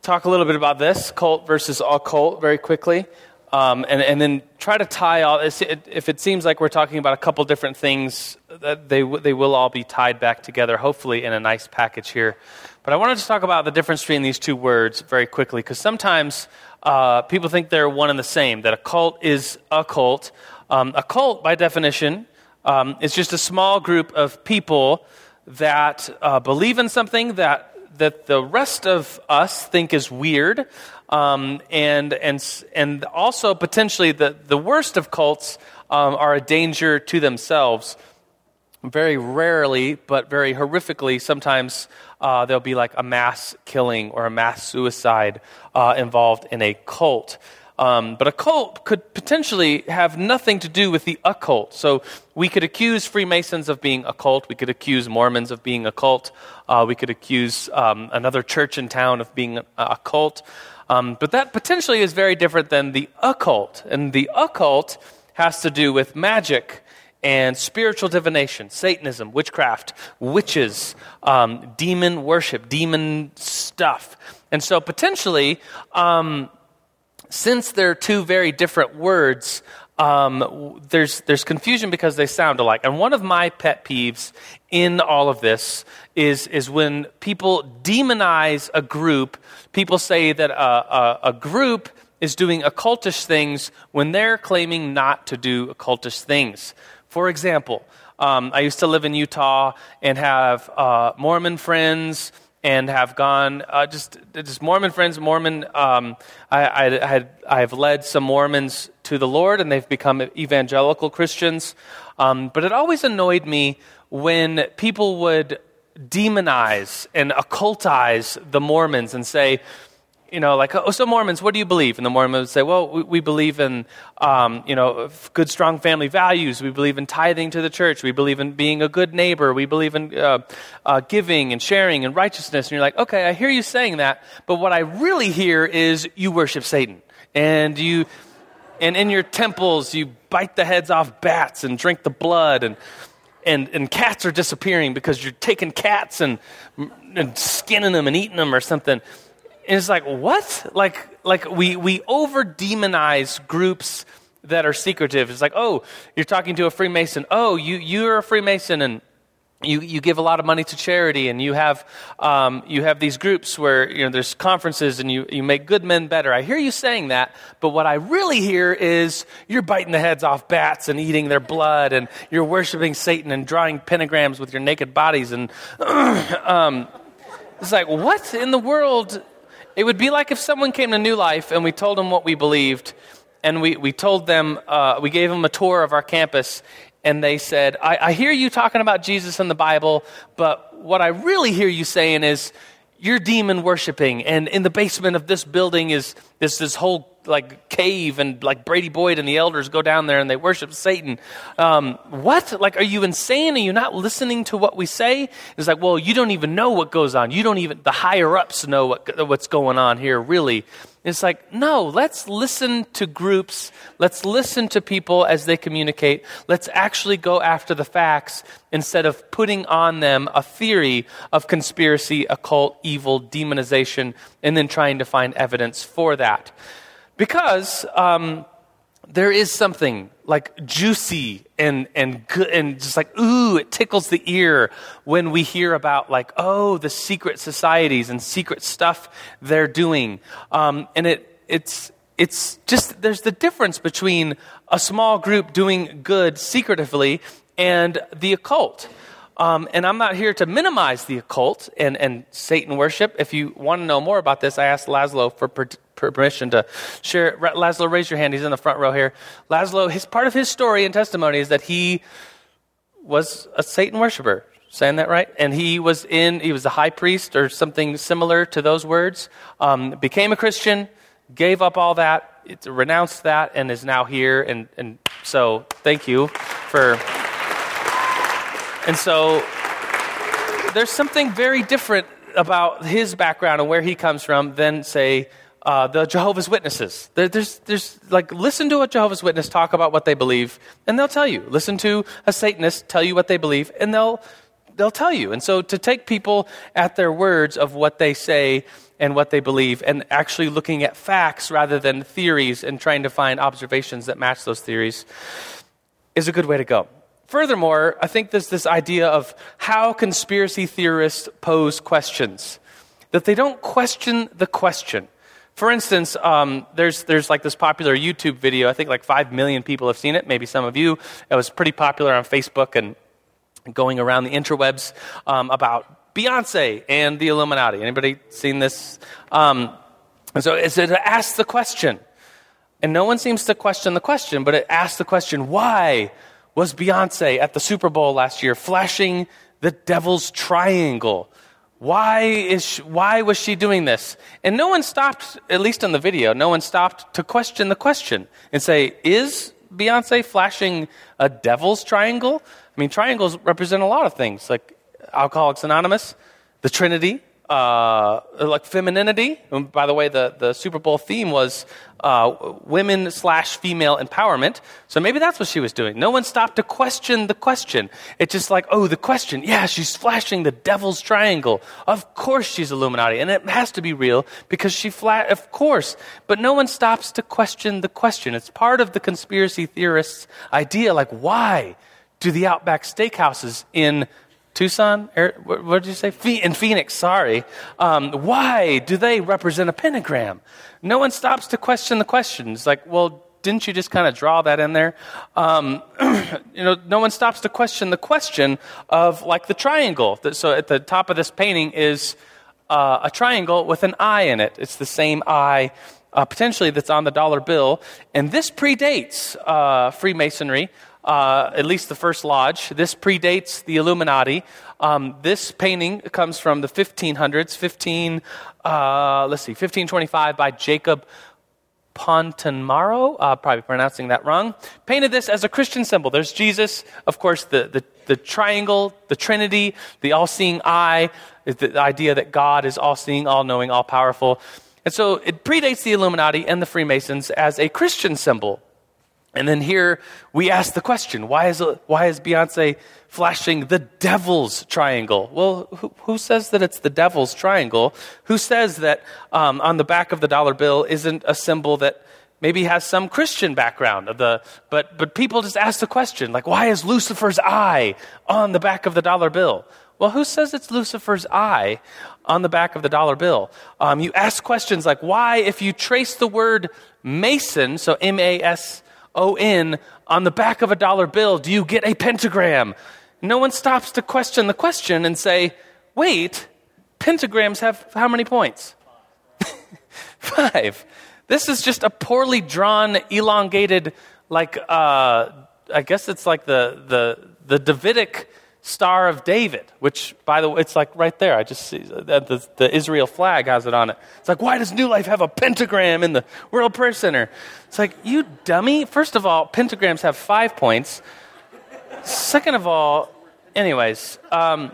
talk a little bit about this cult versus occult very quickly. Um, and, and then try to tie all this. If it seems like we're talking about a couple different things, they, they will all be tied back together, hopefully in a nice package here. But I wanted to talk about the difference between these two words very quickly, because sometimes uh, people think they're one and the same, that a cult is a cult. Um, a cult, by definition, um, is just a small group of people that uh, believe in something that that the rest of us think is weird, um, and, and, and also potentially the, the worst of cults um, are a danger to themselves. Very rarely, but very horrifically, sometimes uh, there'll be like a mass killing or a mass suicide uh, involved in a cult. Um, but a cult could potentially have nothing to do with the occult. So we could accuse Freemasons of being a cult. We could accuse Mormons of being a cult. Uh, we could accuse um, another church in town of being a. Um, but that potentially is very different than the occult. And the occult has to do with magic and spiritual divination, Satanism, witchcraft, witches, um, demon worship, demon stuff. And so potentially, um, since they're two very different words, um, there's, there's confusion because they sound alike. And one of my pet peeves in all of this is, is when people demonize a group, people say that a, a, a group is doing occultish things when they're claiming not to do occultish things. For example, um, I used to live in Utah and have uh, Mormon friends and have gone uh, just just Mormon friends. Mormon, um, I, I, had I've led some Mormons to the Lord, and they've become evangelical Christians. Um, but it always annoyed me when people would demonize and occultize the Mormons and say, you know, like, oh, so Mormons, what do you believe? And the Mormons would say, well, we, we believe in, um, you know, good, strong family values. We believe in tithing to the church. We believe in being a good neighbor. We believe in uh, uh, giving and sharing and righteousness. And you're like, okay, I hear you saying that, but what I really hear is you worship Satan. And you, and in your temples, you bite the heads off bats and drink the blood and, and, and cats are disappearing because you're taking cats and, and skinning them and eating them or something. And it's like, what? Like, like we, we over demonize groups that are secretive. It's like, oh, you're talking to a Freemason. Oh, you, you're a Freemason and you, you give a lot of money to charity and you have, um, you have these groups where you know, there's conferences and you, you make good men better. I hear you saying that, but what I really hear is you're biting the heads off bats and eating their blood and you're worshiping Satan and drawing pentagrams with your naked bodies. And (clears throat) um, it's like, what in the world it would be like if someone came to New Life and we told them what we believed, and we, we told them, uh, we gave them a tour of our campus, and they said, I, I hear you talking about Jesus in the Bible, but what I really hear you saying is, you're demon worshiping, and in the basement of this building is this, this whole like cave and like Brady Boyd and the elders go down there and they worship Satan. Um, what? Like, are you insane? Are you not listening to what we say? It's like, well, you don't even know what goes on. You don't even, the higher ups know what, what's going on here, really. It's like, no, let's listen to groups. Let's listen to people as they communicate. Let's actually go after the facts instead of putting on them a theory of conspiracy, occult, evil, demonization, and then trying to find evidence for that. Because um, there is something like juicy and, and good and just like, ooh, it tickles the ear when we hear about like, oh, the secret societies and secret stuff they're doing. Um, and it, it's, it's just, there's the difference between a small group doing good secretively and the occult. Um, and I'm not here to minimize the occult and, and Satan worship. If you want to know more about this, I asked Laszlo for permission to share. Laszlo, raise your hand. He's in the front row here. Laszlo, his part of his story and testimony is that he was a Satan worshiper. Saying that right? And he was in, he was a high priest or something similar to those words. Um, became a Christian, gave up all that, renounced that, and is now here. And, and so, thank you for. And so, there's something very different about his background and where he comes from than, say, uh, the Jehovah's Witnesses. There, there's, there's like, listen to a Jehovah's Witness talk about what they believe, and they'll tell you. Listen to a Satanist tell you what they believe, and they'll, they'll tell you. And so to take people at their words of what they say and what they believe, and actually looking at facts rather than theories and trying to find observations that match those theories is a good way to go. Furthermore, I think there's this idea of how conspiracy theorists pose questions, that they don't question the question. For instance, um, there's, there's like this popular YouTube video. I think like 5 million people have seen it, maybe some of you. It was pretty popular on Facebook and going around the interwebs um, about Beyonce and the Illuminati. Anybody seen this? Um, and so it asks the question. And no one seems to question the question, but it asks the question why was Beyonce at the Super Bowl last year flashing the devil's triangle? Why, is she, why was she doing this? And no one stopped, at least in the video, no one stopped to question the question and say, Is Beyonce flashing a devil's triangle? I mean, triangles represent a lot of things, like Alcoholics Anonymous, the Trinity, uh, like femininity. And by the way, the, the Super Bowl theme was uh, women slash female empowerment. So maybe that's what she was doing. No one stopped to question the question. It's just like, oh, the question. Yeah, she's flashing the devil's triangle. Of course she's Illuminati. And it has to be real because she flat, of course. But no one stops to question the question. It's part of the conspiracy theorists' idea. Like, why do the Outback steakhouses in Tucson? What did you say? In Phoenix, sorry. Um, why do they represent a pentagram? No one stops to question the question. It's like, well, didn't you just kind of draw that in there? Um, (clears throat) you know, no one stops to question the question of like the triangle. So at the top of this painting is uh, a triangle with an eye in it. It's the same eye. Uh, potentially that's on the dollar bill. And this predates uh, Freemasonry uh, at least the first lodge. This predates the Illuminati. Um, this painting comes from the 1500s, 15, uh, let's see, 1525 by Jacob Pontanmaro, uh, probably pronouncing that wrong, painted this as a Christian symbol. There's Jesus, of course, the, the, the triangle, the Trinity, the all seeing eye, the idea that God is all seeing, all knowing, all powerful. And so it predates the Illuminati and the Freemasons as a Christian symbol. And then here we ask the question why is, why is Beyonce flashing the devil's triangle? Well, who, who says that it's the devil's triangle? Who says that um, on the back of the dollar bill isn't a symbol that maybe has some Christian background? Of the, but, but people just ask the question like, why is Lucifer's eye on the back of the dollar bill? Well, who says it's Lucifer's eye on the back of the dollar bill? Um, you ask questions like, why, if you trace the word Mason, so M A S O N on the back of a dollar bill, do you get a pentagram? No one stops to question the question and say, wait, pentagrams have how many points? (laughs) Five. This is just a poorly drawn, elongated, like, uh, I guess it's like the, the, the Davidic Star of David, which, by the way, it's like right there. I just see that the, the Israel flag has it on it. It's like, why does New Life have a pentagram in the World Prayer Center? It's like, you dummy. First of all, pentagrams have five points. Second of all, anyways, um,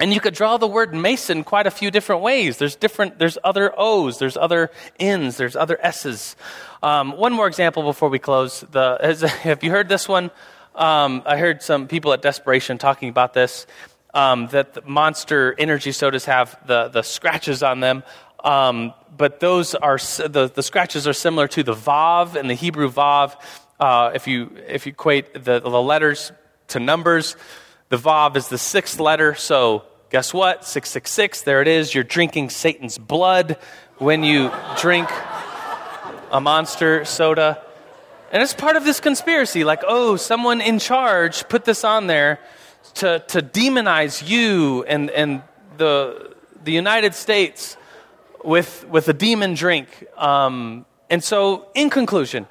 and you could draw the word Mason quite a few different ways. There's different, there's other O's, there's other N's, there's other S's. Um, one more example before we close. The, has, (laughs) have you heard this one? Um, I heard some people at Desperation talking about this. Um, that the monster energy sodas have the, the scratches on them. Um, but those are the, the scratches are similar to the Vav and the Hebrew Vav. Uh, if you if you equate the, the letters to numbers, the Vav is the sixth letter. So guess what? Six six six. There it is. You're drinking Satan's blood when you drink a monster soda. And it's part of this conspiracy like, oh, someone in charge put this on there to, to demonize you and, and the, the United States with, with a demon drink. Um, and so, in conclusion,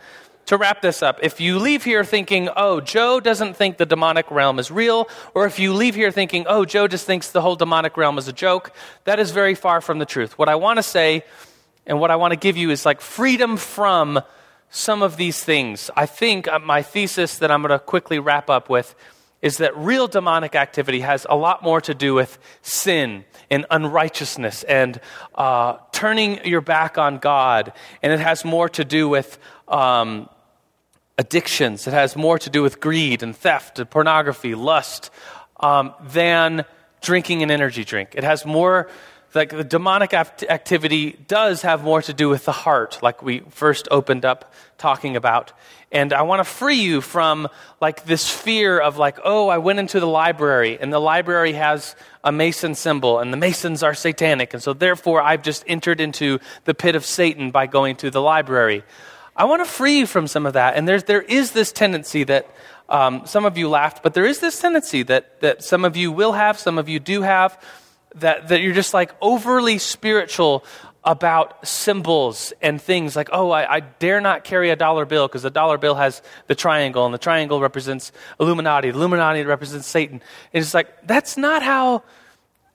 to wrap this up, if you leave here thinking, oh, Joe doesn't think the demonic realm is real, or if you leave here thinking, oh, Joe just thinks the whole demonic realm is a joke, that is very far from the truth. What I want to say and what I want to give you is like freedom from some of these things. I think uh, my thesis that I'm going to quickly wrap up with is that real demonic activity has a lot more to do with sin and unrighteousness and uh, turning your back on God. And it has more to do with um, addictions, it has more to do with greed and theft and pornography, lust, um, than drinking an energy drink. It has more like the demonic activity does have more to do with the heart, like we first opened up talking about. And I want to free you from like this fear of like, oh, I went into the library and the library has a Mason symbol and the Masons are satanic. And so therefore I've just entered into the pit of Satan by going to the library. I want to free you from some of that. And there's, there is this tendency that um, some of you laughed, but there is this tendency that, that some of you will have, some of you do have that, that you're just like overly spiritual about symbols and things like, oh, I, I dare not carry a dollar bill because the dollar bill has the triangle, and the triangle represents Illuminati, Illuminati represents Satan. And it's like, that's not how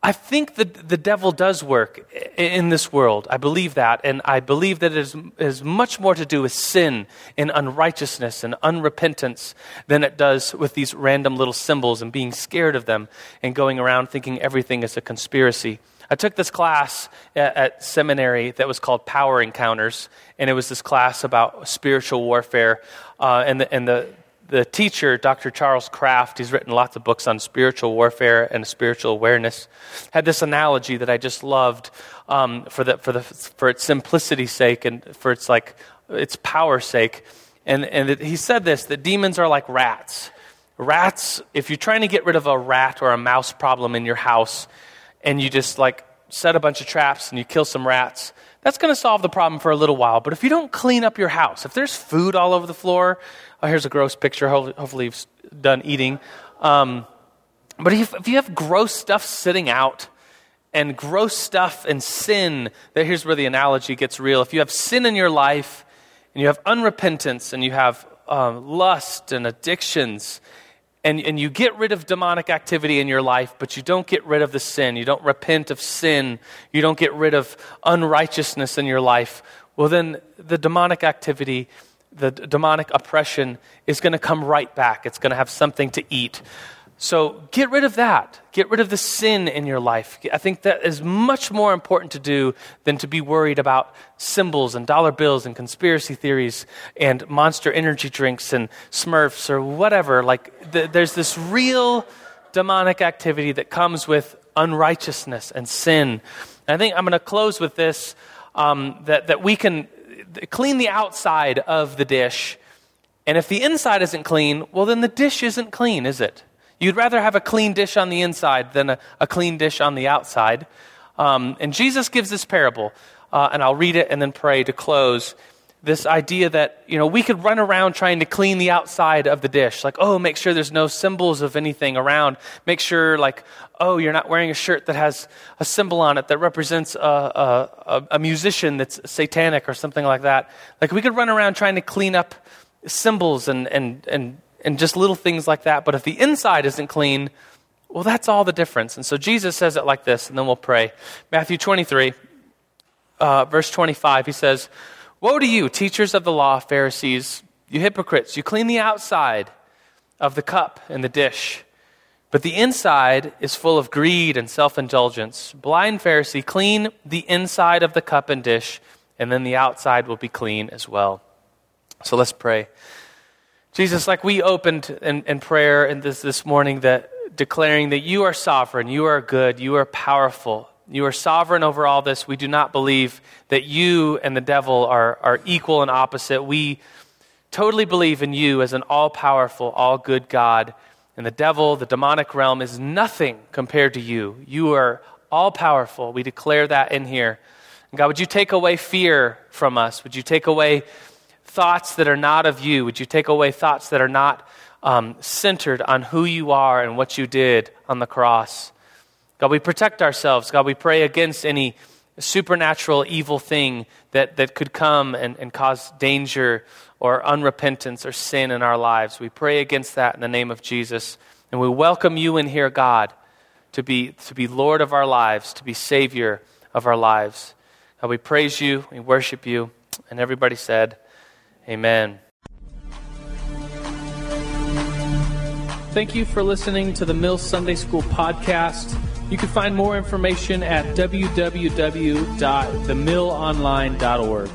I think that the devil does work in this world. I believe that. And I believe that it is, is much more to do with sin and unrighteousness and unrepentance than it does with these random little symbols and being scared of them and going around thinking everything is a conspiracy. I took this class at, at seminary that was called Power Encounters, and it was this class about spiritual warfare. Uh, and the, and the, the teacher, Dr. Charles Kraft, he's written lots of books on spiritual warfare and spiritual awareness, had this analogy that I just loved um, for, the, for, the, for its simplicity's sake and for its, like, its power sake. And, and it, he said this that demons are like rats. Rats, if you're trying to get rid of a rat or a mouse problem in your house and you just like set a bunch of traps and you kill some rats, that's going to solve the problem for a little while. But if you don't clean up your house, if there's food all over the floor, oh, here's a gross picture. Hopefully, you've done eating. Um, but if, if you have gross stuff sitting out, and gross stuff and sin, that here's where the analogy gets real. If you have sin in your life, and you have unrepentance, and you have um, lust and addictions, and, and you get rid of demonic activity in your life, but you don't get rid of the sin, you don't repent of sin, you don't get rid of unrighteousness in your life, well, then the demonic activity, the demonic oppression is going to come right back. It's going to have something to eat. So get rid of that. Get rid of the sin in your life. I think that is much more important to do than to be worried about symbols and dollar bills and conspiracy theories and monster energy drinks and smurfs or whatever. Like, th- there's this real demonic activity that comes with unrighteousness and sin. And I think I'm going to close with this um, that, that we can clean the outside of the dish. And if the inside isn't clean, well, then the dish isn't clean, is it? You'd rather have a clean dish on the inside than a, a clean dish on the outside. Um, and Jesus gives this parable, uh, and I'll read it and then pray to close. This idea that, you know, we could run around trying to clean the outside of the dish. Like, oh, make sure there's no symbols of anything around. Make sure, like, oh, you're not wearing a shirt that has a symbol on it that represents a, a, a musician that's satanic or something like that. Like, we could run around trying to clean up symbols and, and, and and just little things like that. But if the inside isn't clean, well, that's all the difference. And so Jesus says it like this, and then we'll pray. Matthew 23, uh, verse 25, he says, Woe to you, teachers of the law, Pharisees, you hypocrites! You clean the outside of the cup and the dish, but the inside is full of greed and self indulgence. Blind Pharisee, clean the inside of the cup and dish, and then the outside will be clean as well. So let's pray. Jesus, like we opened in, in prayer in this, this morning, that declaring that you are sovereign, you are good, you are powerful, you are sovereign over all this. We do not believe that you and the devil are, are equal and opposite. We totally believe in you as an all powerful, all good God. And the devil, the demonic realm, is nothing compared to you. You are all powerful. We declare that in here. And God, would you take away fear from us? Would you take away thoughts that are not of you? Would you take away thoughts that are not um, centered on who you are and what you did on the cross? God, we protect ourselves. God, we pray against any supernatural evil thing that, that could come and, and cause danger or unrepentance or sin in our lives. We pray against that in the name of Jesus. And we welcome you in here, God, to be, to be Lord of our lives, to be Savior of our lives. God, we praise you, we worship you. And everybody said, Amen. Thank you for listening to the Mill Sunday School podcast. You can find more information at www.themillonline.org.